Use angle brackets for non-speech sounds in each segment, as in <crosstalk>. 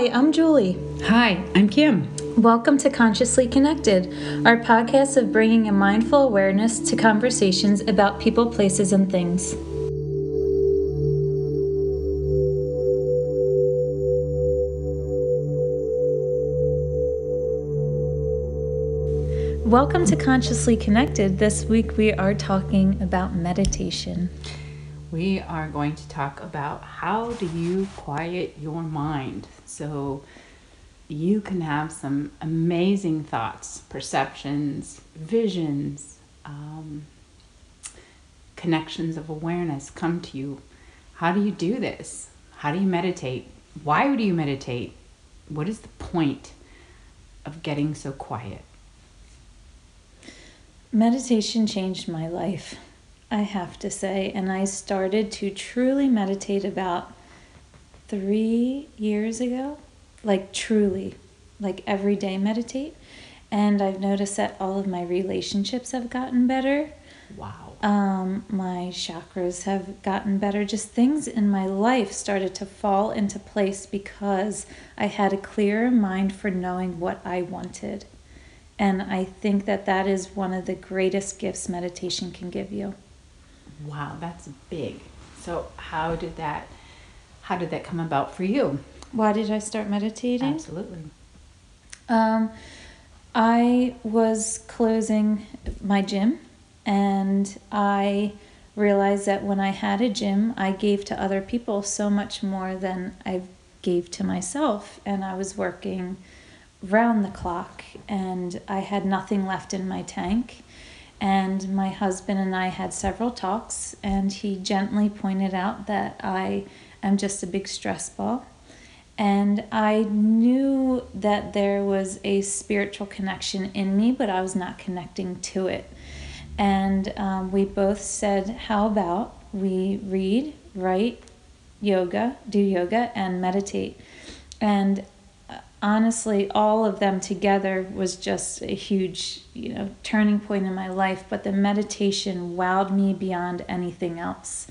Hi, I'm Julie. Hi, I'm Kim. Welcome to Consciously Connected, our podcast of bringing a mindful awareness to conversations about people, places, and things. Welcome to Consciously Connected. This week we are talking about meditation. We are going to talk about how do you quiet your mind so you can have some amazing thoughts, perceptions, visions, um, connections of awareness come to you. How do you do this? How do you meditate? Why do you meditate? What is the point of getting so quiet? Meditation changed my life, I have to say, and I started to truly meditate about three years ago. Like, truly, like every day meditate. And I've noticed that all of my relationships have gotten better. Wow. Um, my chakras have gotten better. Just things in my life started to fall into place because I had a clearer mind for knowing what I wanted. And I think that that is one of the greatest gifts meditation can give you. Wow, that's big. So how did that how did that come about for you? Why did I start meditating? Absolutely. Um, I was closing my gym and I realized that when I had a gym, I gave to other people so much more than I gave to myself. And I was working round the clock and I had nothing left in my tank. And my husband and I had several talks, and he gently pointed out that I am just a big stress ball. And I knew that there was a spiritual connection in me, but I was not connecting to it. And um, we both said, How about we read, write, yoga, do yoga, and meditate? And honestly all of them together was just a huge you know turning point in my life but the meditation wowed me beyond anything else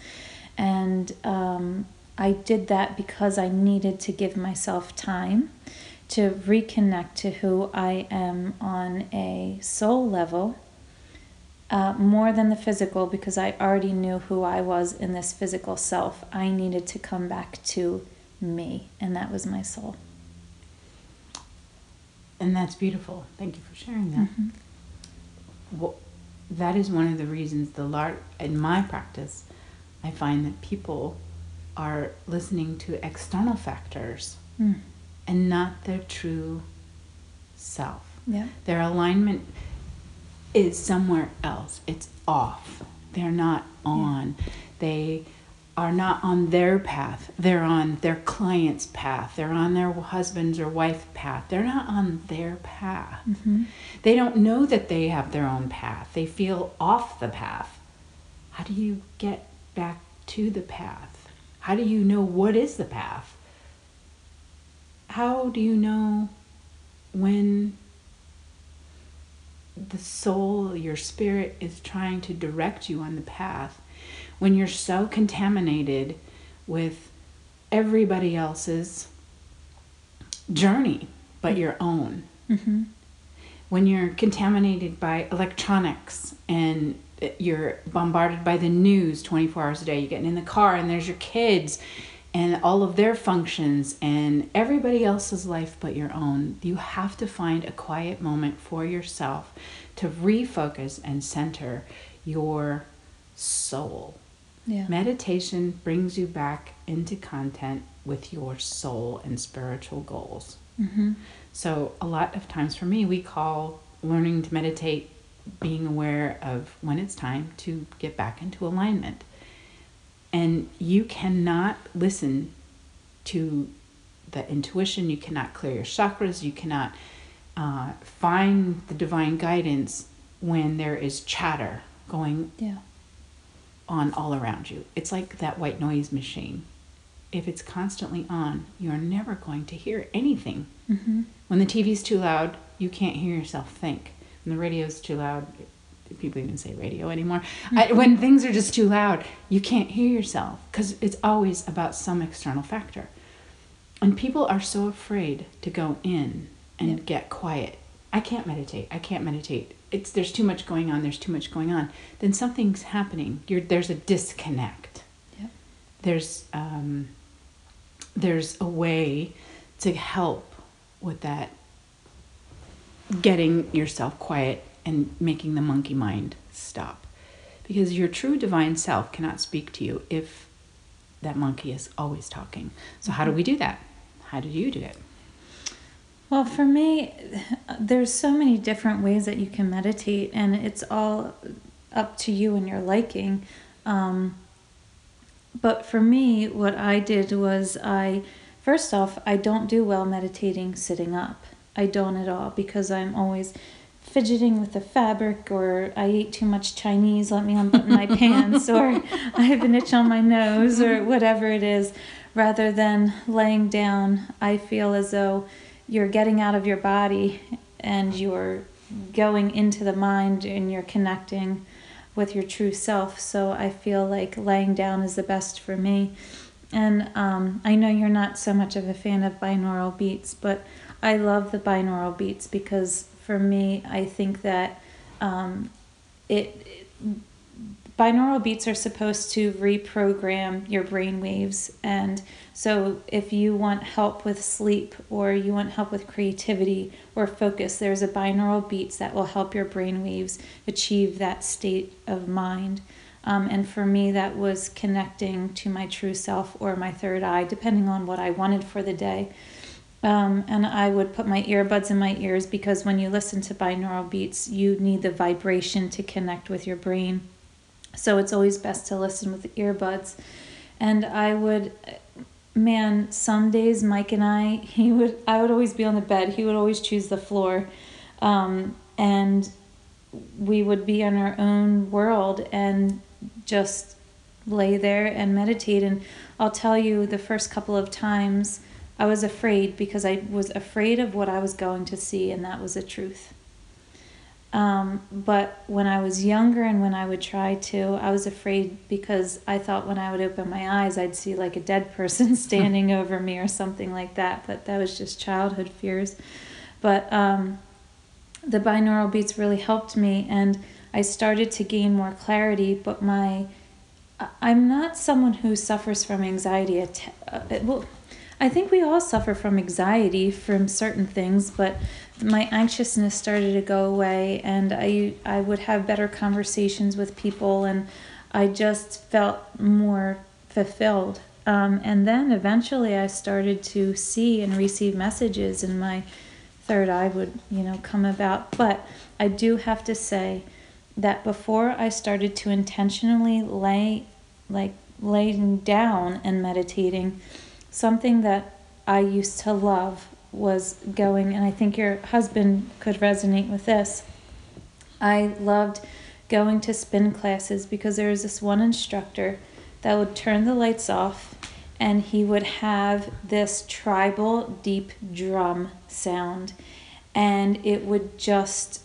and um, i did that because i needed to give myself time to reconnect to who i am on a soul level uh, more than the physical because i already knew who i was in this physical self i needed to come back to me and that was my soul And that's beautiful. Thank you for sharing that. Mhm. Well, that is one of the reasons the lar- in my practice, I find that people are listening to external factors Mm. and not their true self. yeah Their alignment is somewhere else. It's off. They're not on. They are not on their path. They're on their client's path. They're on their husband's or wife path. They're not on their path. Mhm. They don't know that they have their own path. They feel off the path. How do you get back to the path? How do you know what is the path? How do you know when the soul, your spirit, is trying to direct you on the path? When you're so contaminated with everybody else's journey but your own Mhm. when you're contaminated by electronics and you're bombarded by the news 24 hours a day, you're getting in the car and there's your kids and all of their functions and everybody else's life but your own, you have to find a quiet moment for yourself to refocus and center your soul. yeah Meditation brings you back into content with your soul and spiritual goals. Mhm. So, a lot of times for me, we call learning to meditate being aware of when it's time to get back into alignment. And you cannot listen to the intuition, you cannot clear your chakras, you cannot uh, find the divine guidance when there is chatter going yeah on all around you. It's like that white noise machine. If it's constantly on, you're never going to hear anything. Mhm. When the TV's too loud, you can't hear yourself think. When the radio's too loud, people even say radio anymore? I, when things are just too loud, you can't hear yourself because it's always about some external factor. and people are so afraid to go in and get quiet. I can't meditate. I can't meditate. It's there's too much going on. There's too much going on. Then something's happening. You're there's a disconnect. There's um, there's a way to help with that getting yourself quiet and making the monkey mind stop because your true divine self cannot speak to you if that monkey is always talking so how do we do that how do you do it Well, for me, there's so many different ways that you can meditate, and it's all up to you and your liking. Um, but for me, what I did was I, first off, I don't do well meditating sitting up. I don't at all because I'm always fidgeting with the fabric, or I ate too much Chinese, let me unbutton my <laughs> pants, or I have an itch on my nose, or whatever it is. Rather than laying down, I feel as though you're getting out of your body and you're going into the mind and you're connecting with your true self. So I feel like laying down is the best for me. And um, I know you're not so much of a fan of binaural beats, but I love the binaural beats because for me, I think that um, it, binaural beats are supposed to reprogram your brain waves. And so if you want help with sleep or you want help with creativity or focus there's a binaural beats that will help your brain waves achieve that state of mind. Um, and for me that was connecting to my true self or my third eye depending on what i wanted for the day um, and I would put my earbuds in my ears because when you listen to binaural beats, you need the vibration to connect with your brain. So it's always best to listen with earbuds. And I would, man, some days Mike and I, <laughs> he would, I would always be on the bed. He would always choose the floor, um, and we would be in our own world and just lay there and meditate. And I'll tell you, the first couple of times. I was afraid because I was afraid of what I was going to see, and that was the truth. Um, but when I was younger and when I would try to, I was afraid because I thought when I would open my eyes, I'd see like a dead <laughs> person <laughs> standing over me or something like that. But that was just childhood fears. But um, the binaural beats really helped me, and I started to gain more clarity. But my I'm not someone who suffers from anxiety. Att- uh, well, I think we all suffer from anxiety from certain things, but my anxiousness started to go away, and I I would have better conversations with people, and I just felt more fulfilled. Um, and then eventually, I started to see and receive messages, and my third eye would you know come about. But I do have to say that before I started to intentionally lay like laying down and meditating something that I used to love was going, and I think your husband could resonate with this. I loved going to spin classes because there was this one instructor that would turn the lights off and he would have this tribal deep drum sound. And it would just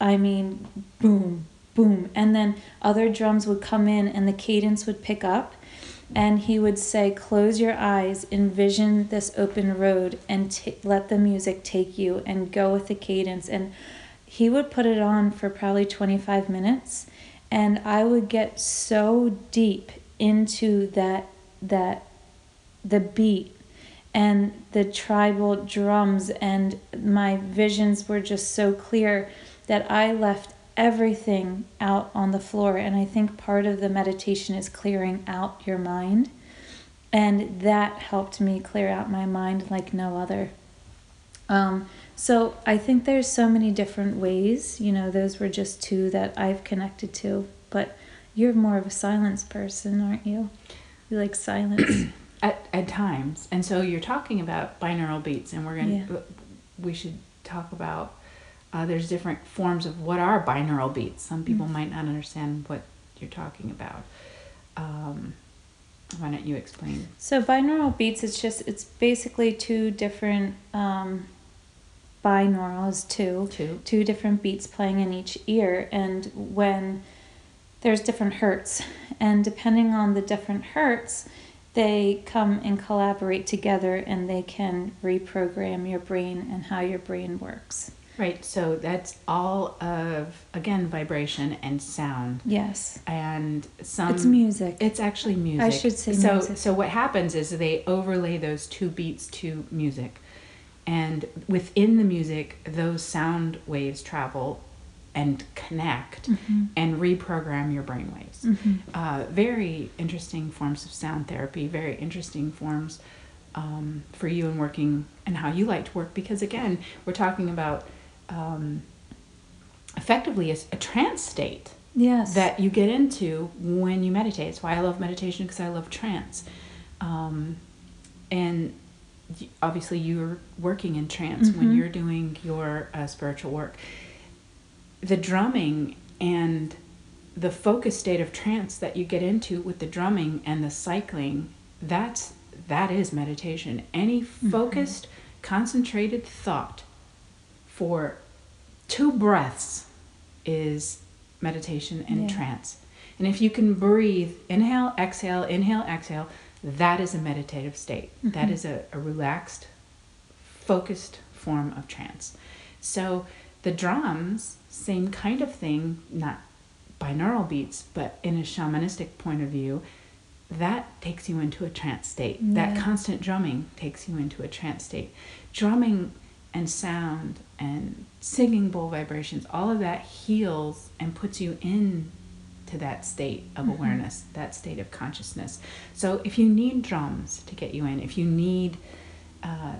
i mean boom boom. And then other drums would come in and the cadence would pick up and he would say close your eyes envision this open road and t- let the music take you and go with the cadence. And he would put it on for probably 25 minutes. And i would get so deep into that that the beat and the tribal drums and my visions were just so clear that i left everything out on the floor. And I think part of the meditation is clearing out your mind. And that helped me clear out my mind like no other. Um, so I think there's so many different ways. You know, those were just two that I've connected to. But you're more of a silence person, aren't you? You like silence. <clears throat> at, at times and so you're talking about binaural beats and we're gonna Yeah. we should talk about uh, there's different forms of what are binaural beats. Some people might not understand what you're talking about. Um, why don't you explain? So binaural beats, it's just it's basically two different um, binaural is two, Two. two different beats playing in each ear, and when there's different hertz, and depending on the different hertz, they come and collaborate together and they can reprogram your brain and how your brain works. Right. So that's all of again vibration and sound. Yes. And some It's music. It's actually music. I should say so. music. So what happens is they overlay those two beats to music, and within the music, those sound waves travel and connect Mm-hmm. and reprogram your brain waves. Uh, very interesting forms of sound therapy. Very interesting forms um, for you in working and how you like to work. Because again, we're talking about um, effectively a, a trance state Yes. that you get into when you meditate. It's why I love meditation because I love trance. Um, and obviously, you're working in trance when Mhm. you're doing your uh, spiritual work. The drumming and the focus state of trance that you get into with the drumming and the cycling that's that is meditation any focused concentrated thought for two breaths is meditation and Yeah. trance. And if you can breathe, inhale, exhale, inhale, exhale, that is a meditative state. That Mhm. is a, a relaxed, focused form of trance. So the drums, same kind of thing, not binaural beats, but in a shamanistic point of view, that takes you into a trance state. That constant drumming takes you into a trance state. Drumming and sound and singing bowl vibrations, all of that heals and puts you in to that state of Mhm. awareness, that state of consciousness. So if you need drums to get you in, if you need, uh,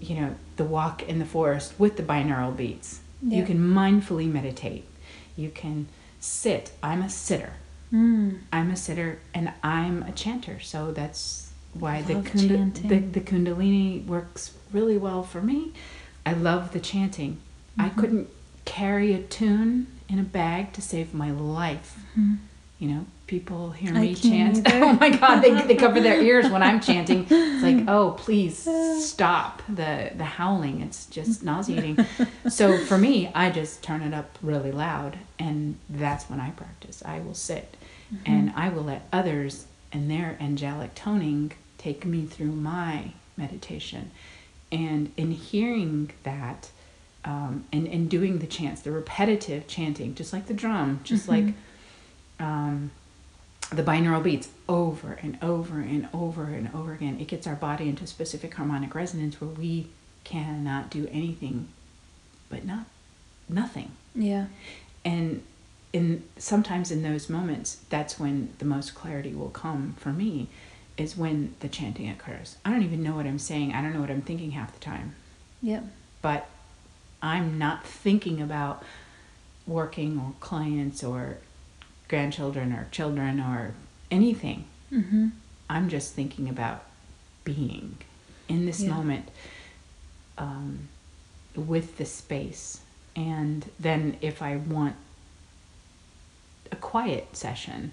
you know, the walk in the forest with the binaural beats, you can mindfully meditate. You can sit. I'm a sitter. Mm. I'm a sitter and I'm a chanter, so that's why the, chanting. the the Kundalini works really well for me. I love the chanting. I Mhm. couldn't carry a tune in a bag to save my life. Mhm. You know, people hear me chant. <laughs> oh my God, they, they cover their <laughs> ears when I'm chanting. It's like, oh, please <laughs> stop the the howling. It's just nauseating. so for me, I just turn it up really loud, and that's when I practice. I will sit, and I will let others and their angelic toning take me through my meditation. And in hearing that, um, and, and doing the chants, the repetitive chanting, just like the drum, just Mhm. like um, the binaural beats over and over and over and over again. It gets our body into a specific harmonic resonance where we cannot do anything but not nothing. Yeah. And in sometimes in those moments, that's when the most clarity will come for me, is when the chanting occurs. I don't even know what I'm saying. I don't know what I'm thinking half the time Yep. but I'm not thinking about working or clients or grandchildren or children or anything. Mm-hmm. I'm just thinking about being in this Yeah. moment um, with the space. And then if I want a quiet session,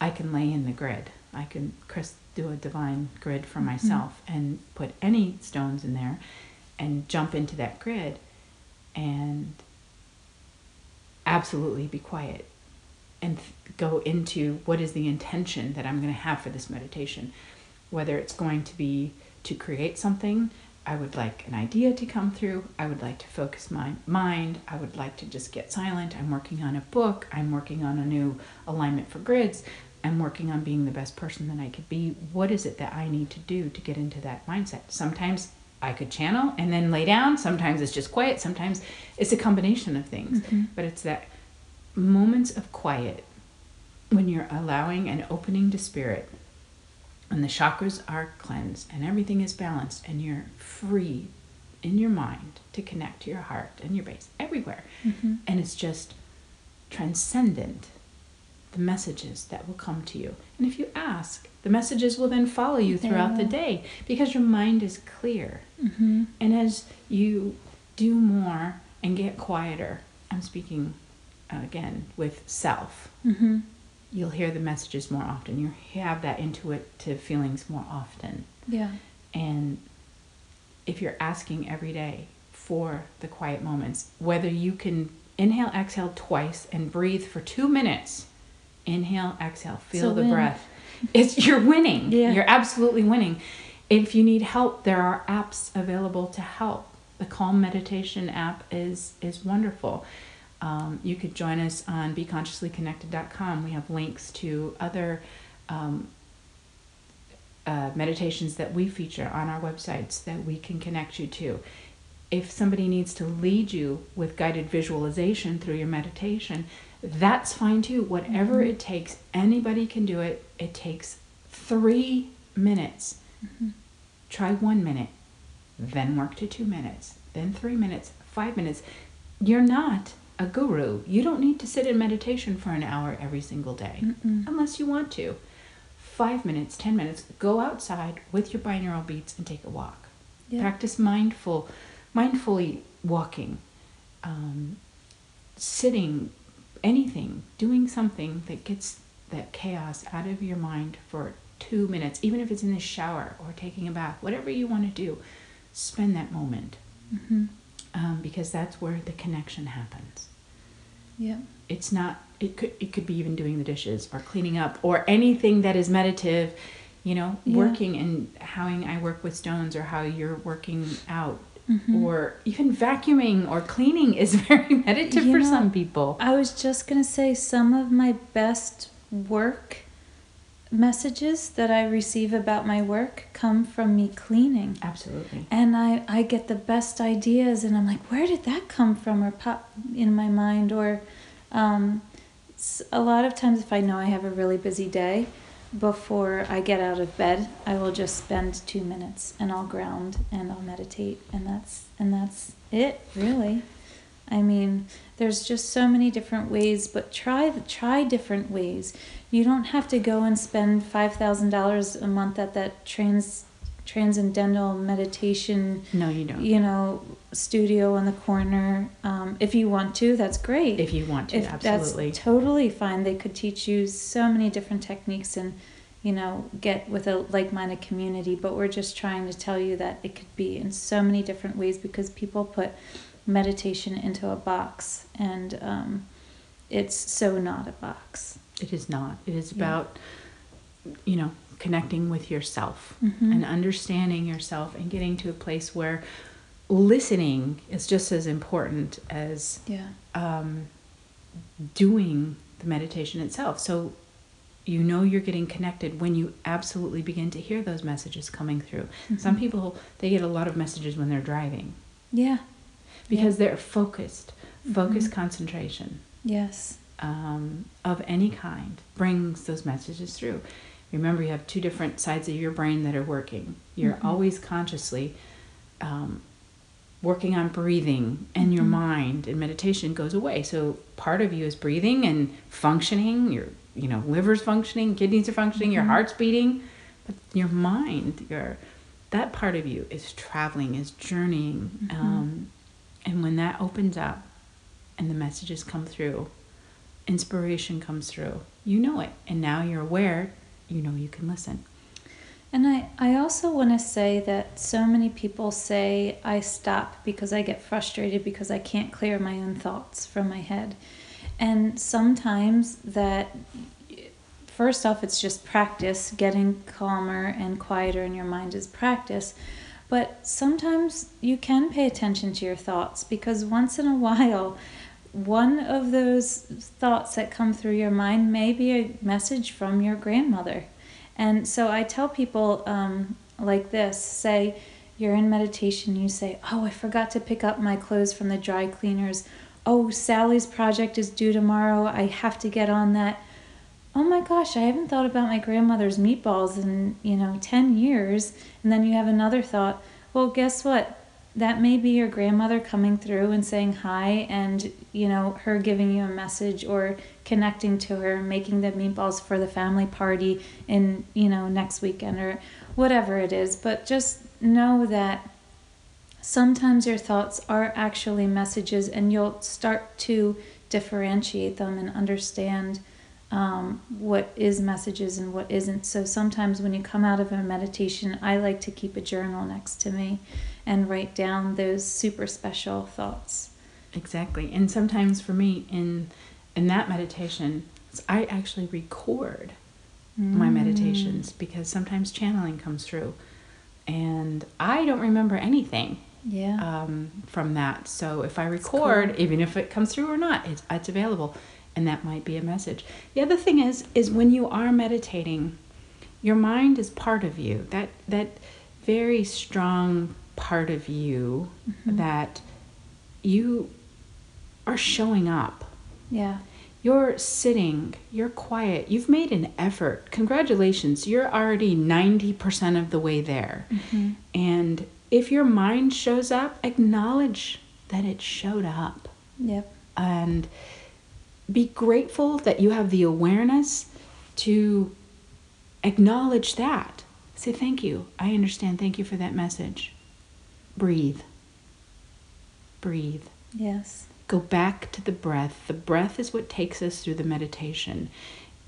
I can lay in the grid. I can Chris do a divine grid for mm-hmm. myself and put any stones in there and jump into that grid and absolutely be quiet and th- go into what is the intention that I'm going to have for this meditation. Whether it's going to be to create something, I would like an idea to come through, I would like to focus my mind, I would like to just get silent. I'm working on a book, I'm working on a new alignment for grids, I'm working on being the best person that I could be. What is it that I need to do to get into that mindset? Sometimes I could channel and then lay down, sometimes it's just quiet, sometimes it's a combination of things. Mhm. But it's that moments of quiet when you're allowing and opening to spirit and the chakras are cleansed and everything is balanced and you're free in your mind to connect to your heart and your base everywhere Mm-hmm. and it's just transcendent the messages that will come to you and if you ask the messages will then follow you throughout the day because your mind is clear Mm-hmm. and as you do more and get quieter, I'm speaking uh, again with self, Mm-hmm. you'll hear the messages more often. You have that intuitive feelings more often. Yeah. And if you're asking every day for the quiet moments, whether you can inhale, exhale twice and breathe for two minutes, inhale, exhale, feel a the win. breath. it's you're winning. Yeah. You're absolutely winning. If you need help, there are apps available to help. The Calm Meditation app is is wonderful. Um, you could join us on BeConsciouslyConnected.com. We have links to other um, uh, meditations that we feature on our websites that we can connect you to. If somebody needs to lead you with guided visualization through your meditation, that's fine too. Whatever Mhm. it takes, anybody can do it. It takes three minutes. Mhm. Try one minute, then work to two minutes, then three minutes, five minutes. You're not a guru. You don't need to sit in meditation for an hour every single day Mm-mm. unless you want to. Five minutes, ten minutes, go outside with your binaural beats and take a walk. Yeah. Practice mindful, mindfully walking, um, sitting, anything, doing something that gets that chaos out of your mind for two minutes, even if it's in the shower or taking a bath, whatever you want to do, spend that moment Mhm. um, because that's where the connection happens Yeah. it's not it could it could be even doing the dishes or cleaning up or anything that is meditative you know Yeah. working and how i work with stones or how you're working out Mhm. or even vacuuming or cleaning is <laughs> very meditative You for know, some people I was just going to say some of my best work messages that I receive about my work come from me cleaning. absolutely And I, I get the best ideas, and I'm like, where did that come from? Or pop in my mind. Or um, a lot of times, if I know I have a really busy day, before I get out of bed, I will just spend two minutes and I'll ground and I'll meditate, and that's and that's it, really. I mean, there's just so many different ways, but try try different ways. You don't have to go and spend five thousand dollars a month at that trans transcendental meditation, no you don't you know, studio on the corner. Um, if you want to, that's great. if you want to If absolutely that's totally fine. They could teach you so many different techniques and you know get with a like-minded community. But we're just trying to tell you that it could be in so many different ways because people put meditation into a box and um, it's so not a box. it is not it is Yeah. about you know connecting with yourself Mhm. and understanding yourself and getting to a place where listening is just as important as Yeah. um, doing the meditation itself. So you know you're getting connected when you absolutely begin to hear those messages coming through. Some Mhm. people they get a lot of messages when they're driving Yeah. because they're focused. Focused Mhm. concentration Yes. um, of any kind brings those messages through. Remember, you have two different sides of your brain that are working. You're Mhm. always consciously um, working on breathing, and your Mhm. mind in meditation goes away. So part of you is breathing and functioning. Your you know liver's functioning, kidneys are functioning, your Mhm. heart's beating, but your mind, your that part of you is traveling, is journeying, Mhm. um, and when that opens up, and the messages come through, inspiration comes through. You know it, and now you're aware. You know you can listen. And I, I also want to say that so many people say I stop because I get frustrated because I can't clear my own thoughts from my head. And sometimes that, first off, it's just practice. Getting calmer and quieter in your mind is practice. But sometimes you can pay attention to your thoughts because once in a <laughs> while, one of those thoughts that come through your mind may be a message from your grandmother. And so I tell people um, like this say, you're in meditation, you say, Oh, I forgot to pick up my clothes from the dry cleaners. Oh, Sally's project is due tomorrow. I have to get on that. Oh my gosh, I haven't thought about my grandmother's meatballs in, you know, 10 years. And then you have another thought. Well, guess what? That may be your grandmother coming through and saying hi and, you know, her giving you a message or connecting to her, making the meatballs for the family party in, you know, next weekend or whatever it is. But just know that sometimes your thoughts are actually messages and you'll start to differentiate them and understand um, what is messages and what isn't. So sometimes when you come out of a meditation, I like to keep a journal next to me and write down those super special thoughts. Exactly. And sometimes for me in in that meditation, I actually record my Mm. meditations because sometimes channeling comes through and I don't remember anything Yeah. um, from that. So if I record, even if it comes through or not, it's, it's available, and that might be a message. The other thing is, is when you are meditating, your mind is part of you. That that very strong part of you mm-hmm. that you are showing up. yeah. You're sitting, you're quiet, you've made an effort. Congratulations, you're already 90% of the way there. Mm-hmm. And if your mind shows up, acknowledge that it showed up Yep. and be grateful that you have the awareness to acknowledge that. Say, thank you. I understand. Thank you for that message. Breathe. Breathe. Yes. Go back to the breath. The breath is what takes us through the meditation.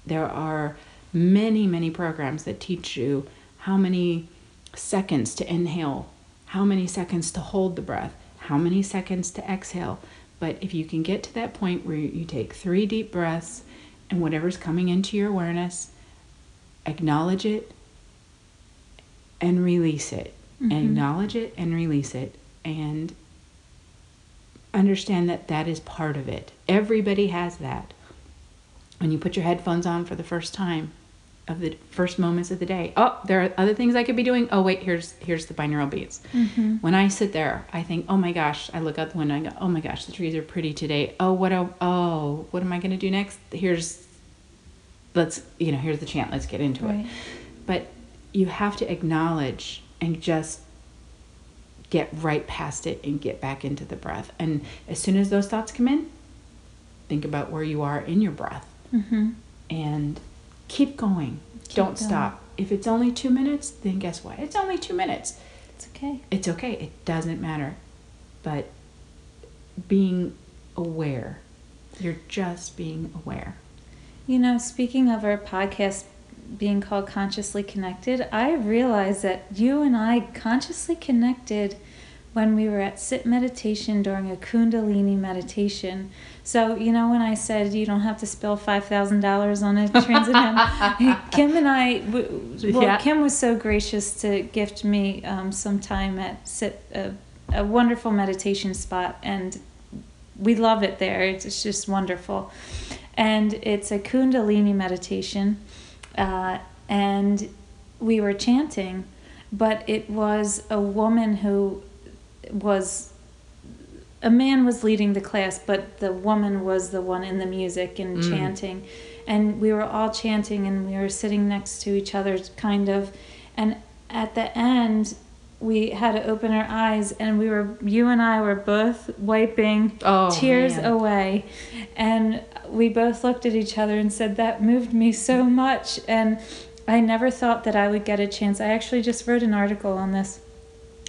There are many, many programs that teach you how many seconds to inhale, how many seconds to hold the breath, how many seconds to exhale. But if you can get to that point where you take three deep breaths and whatever's coming into your awareness, acknowledge it and release it. Mm-hmm. Acknowledge it and release it. And understand that that is part of it. Everybody has that. When you put your headphones on for the first time of the first moments of the day, oh, there are other things I could be doing. Oh, wait, here's here's the binaural beats. When I sit there, I think, oh my gosh, I look out the window and I go, oh my gosh, the trees are pretty today. Oh, what oh, oh what am I going to do next? Here's let's you know here's the chant. Let's get into Right. it. But you have to acknowledge and just get right past it and get back into the breath. And as soon as those thoughts come in, think about where you are in your breath Mm-hmm. and keep going. Don't going. stop. If it's only two minutes, then guess what? It's only two minutes. It's okay. It's okay. It doesn't matter. But being aware, you're just being aware. You know, speaking of our podcast being called Consciously Connected, I realized that you and I consciously connected when we were at sit meditation during a Kundalini meditation. So, you know, when I said you don't have to spill $5,000 on a transit home, <laughs> Kim and I, well, Yeah. Kim was so gracious to gift me um, some time at sit, a, a wonderful meditation spot, and we love it there. It's, it's just wonderful. And it's a Kundalini meditation. Uh, and we were chanting, but it was a woman who was. A man was leading the class, but the woman was the one in the music and Mm. chanting. And we were all chanting and we were sitting next to each other, kind of. And at the end, we had to open our eyes and we were, you and I were both wiping Oh, tears man. away. And we both looked at each other and said, That moved me so much. And I never thought that I would get a chance. I actually just wrote an article on this.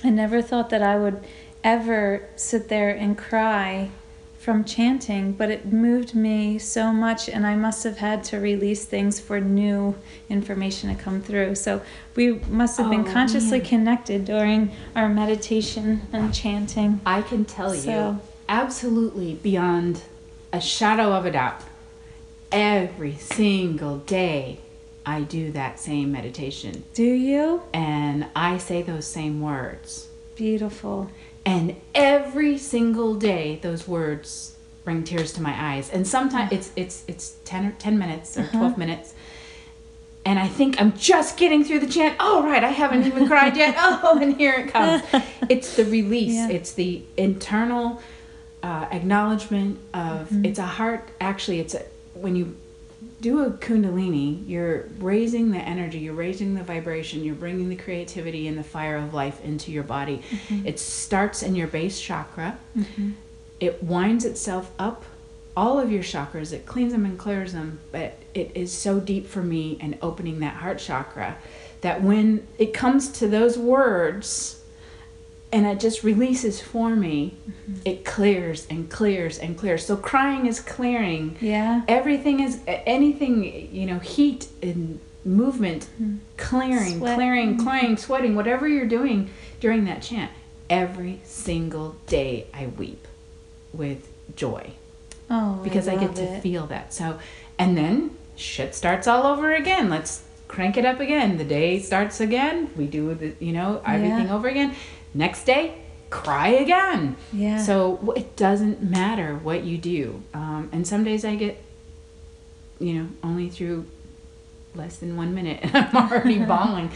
I never thought that I would ever sit there and cry from chanting, but it moved me so much, and I must have had to release things for new information to come through. So we must have been Oh, consciously man. connected during our meditation and chanting. I can tell you absolutely beyond a shadow of a doubt, every single day I do that same meditation Do you? and I say those same words. Beautiful. And every single day those words bring tears to my eyes. And sometimes mm. it's it's it's 10 or 10 minutes or mm-hmm. 12 minutes. And I think I'm just getting through the chant. Oh, right, I haven't even cried yet. <laughs> Oh, and here it comes. It's the release. Yeah. It's the internal uh, acknowledgement of. Mm-hmm. It's a heart. Actually, it's a when you do a kundalini, you're raising the energy, you're raising the vibration, you're bringing the creativity and the fire of life into your body. Mm-hmm. It starts in your base chakra. Mm-hmm. It winds itself up all of your chakras. It cleans them and clears them, but it is so deep for me and opening that heart chakra that when it comes to those words and it just releases for me, mm-hmm. it clears and clears and clears. So crying is clearing Yeah. everything is anything you know heat and movement mm-hmm. clearing Sweat. clearing mm-hmm. clearing sweating whatever you're doing during that chant every single day i weep with joy Oh, because i, get love to it. feel that so and then shit starts all over again let's crank it up again. The day starts again. We do the, you know, everything Yeah. over again. Next day, cry again. Yeah. So it doesn't matter what you do. Um, and some days I get, you know, only through less than one minute and <laughs> I'm already <laughs> bawling.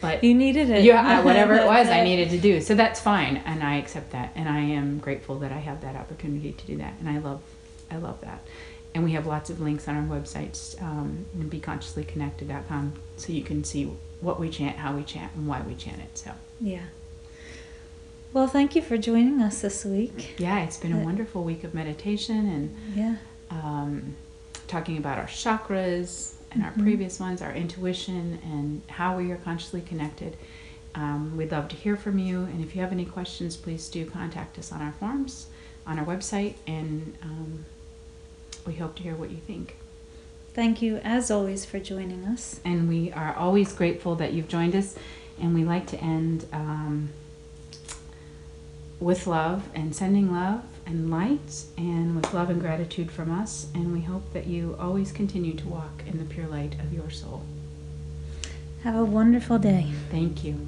But You needed it. yeah, whatever it was, I <laughs> needed to do. So that's fine, and I accept that, and I am grateful that I have that opportunity to do that, and I love, I love that. And we have lots of links on our websites, um, beconsciouslyconnected.com, so you can see what we chant, how we chant, and why we chant it. So Yeah. Well, thank you for joining us this week. yeah, it's been a wonderful week of meditation and Yeah. um, talking about our chakras and our Mhm. previous ones, our intuition, and how we are consciously connected. Um, we'd love to hear from you, and if you have any questions, please do contact us on our forms, on our website, and um, we hope to hear what you think. Thank you, as always, for joining us. And we are always grateful that you've joined us, and we like to end um, with love and sending love and light, and with love and gratitude from us. And we hope that you always continue to walk in the pure light of your soul. Have a wonderful day. Thank you.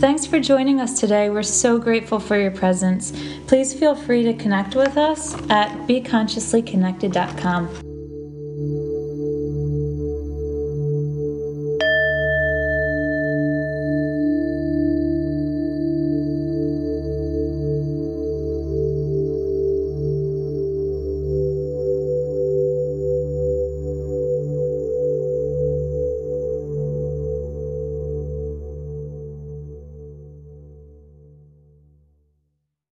Thanks for joining us today. We're so grateful for your presence. Please feel free to connect with us at beconsciouslyconnected.com.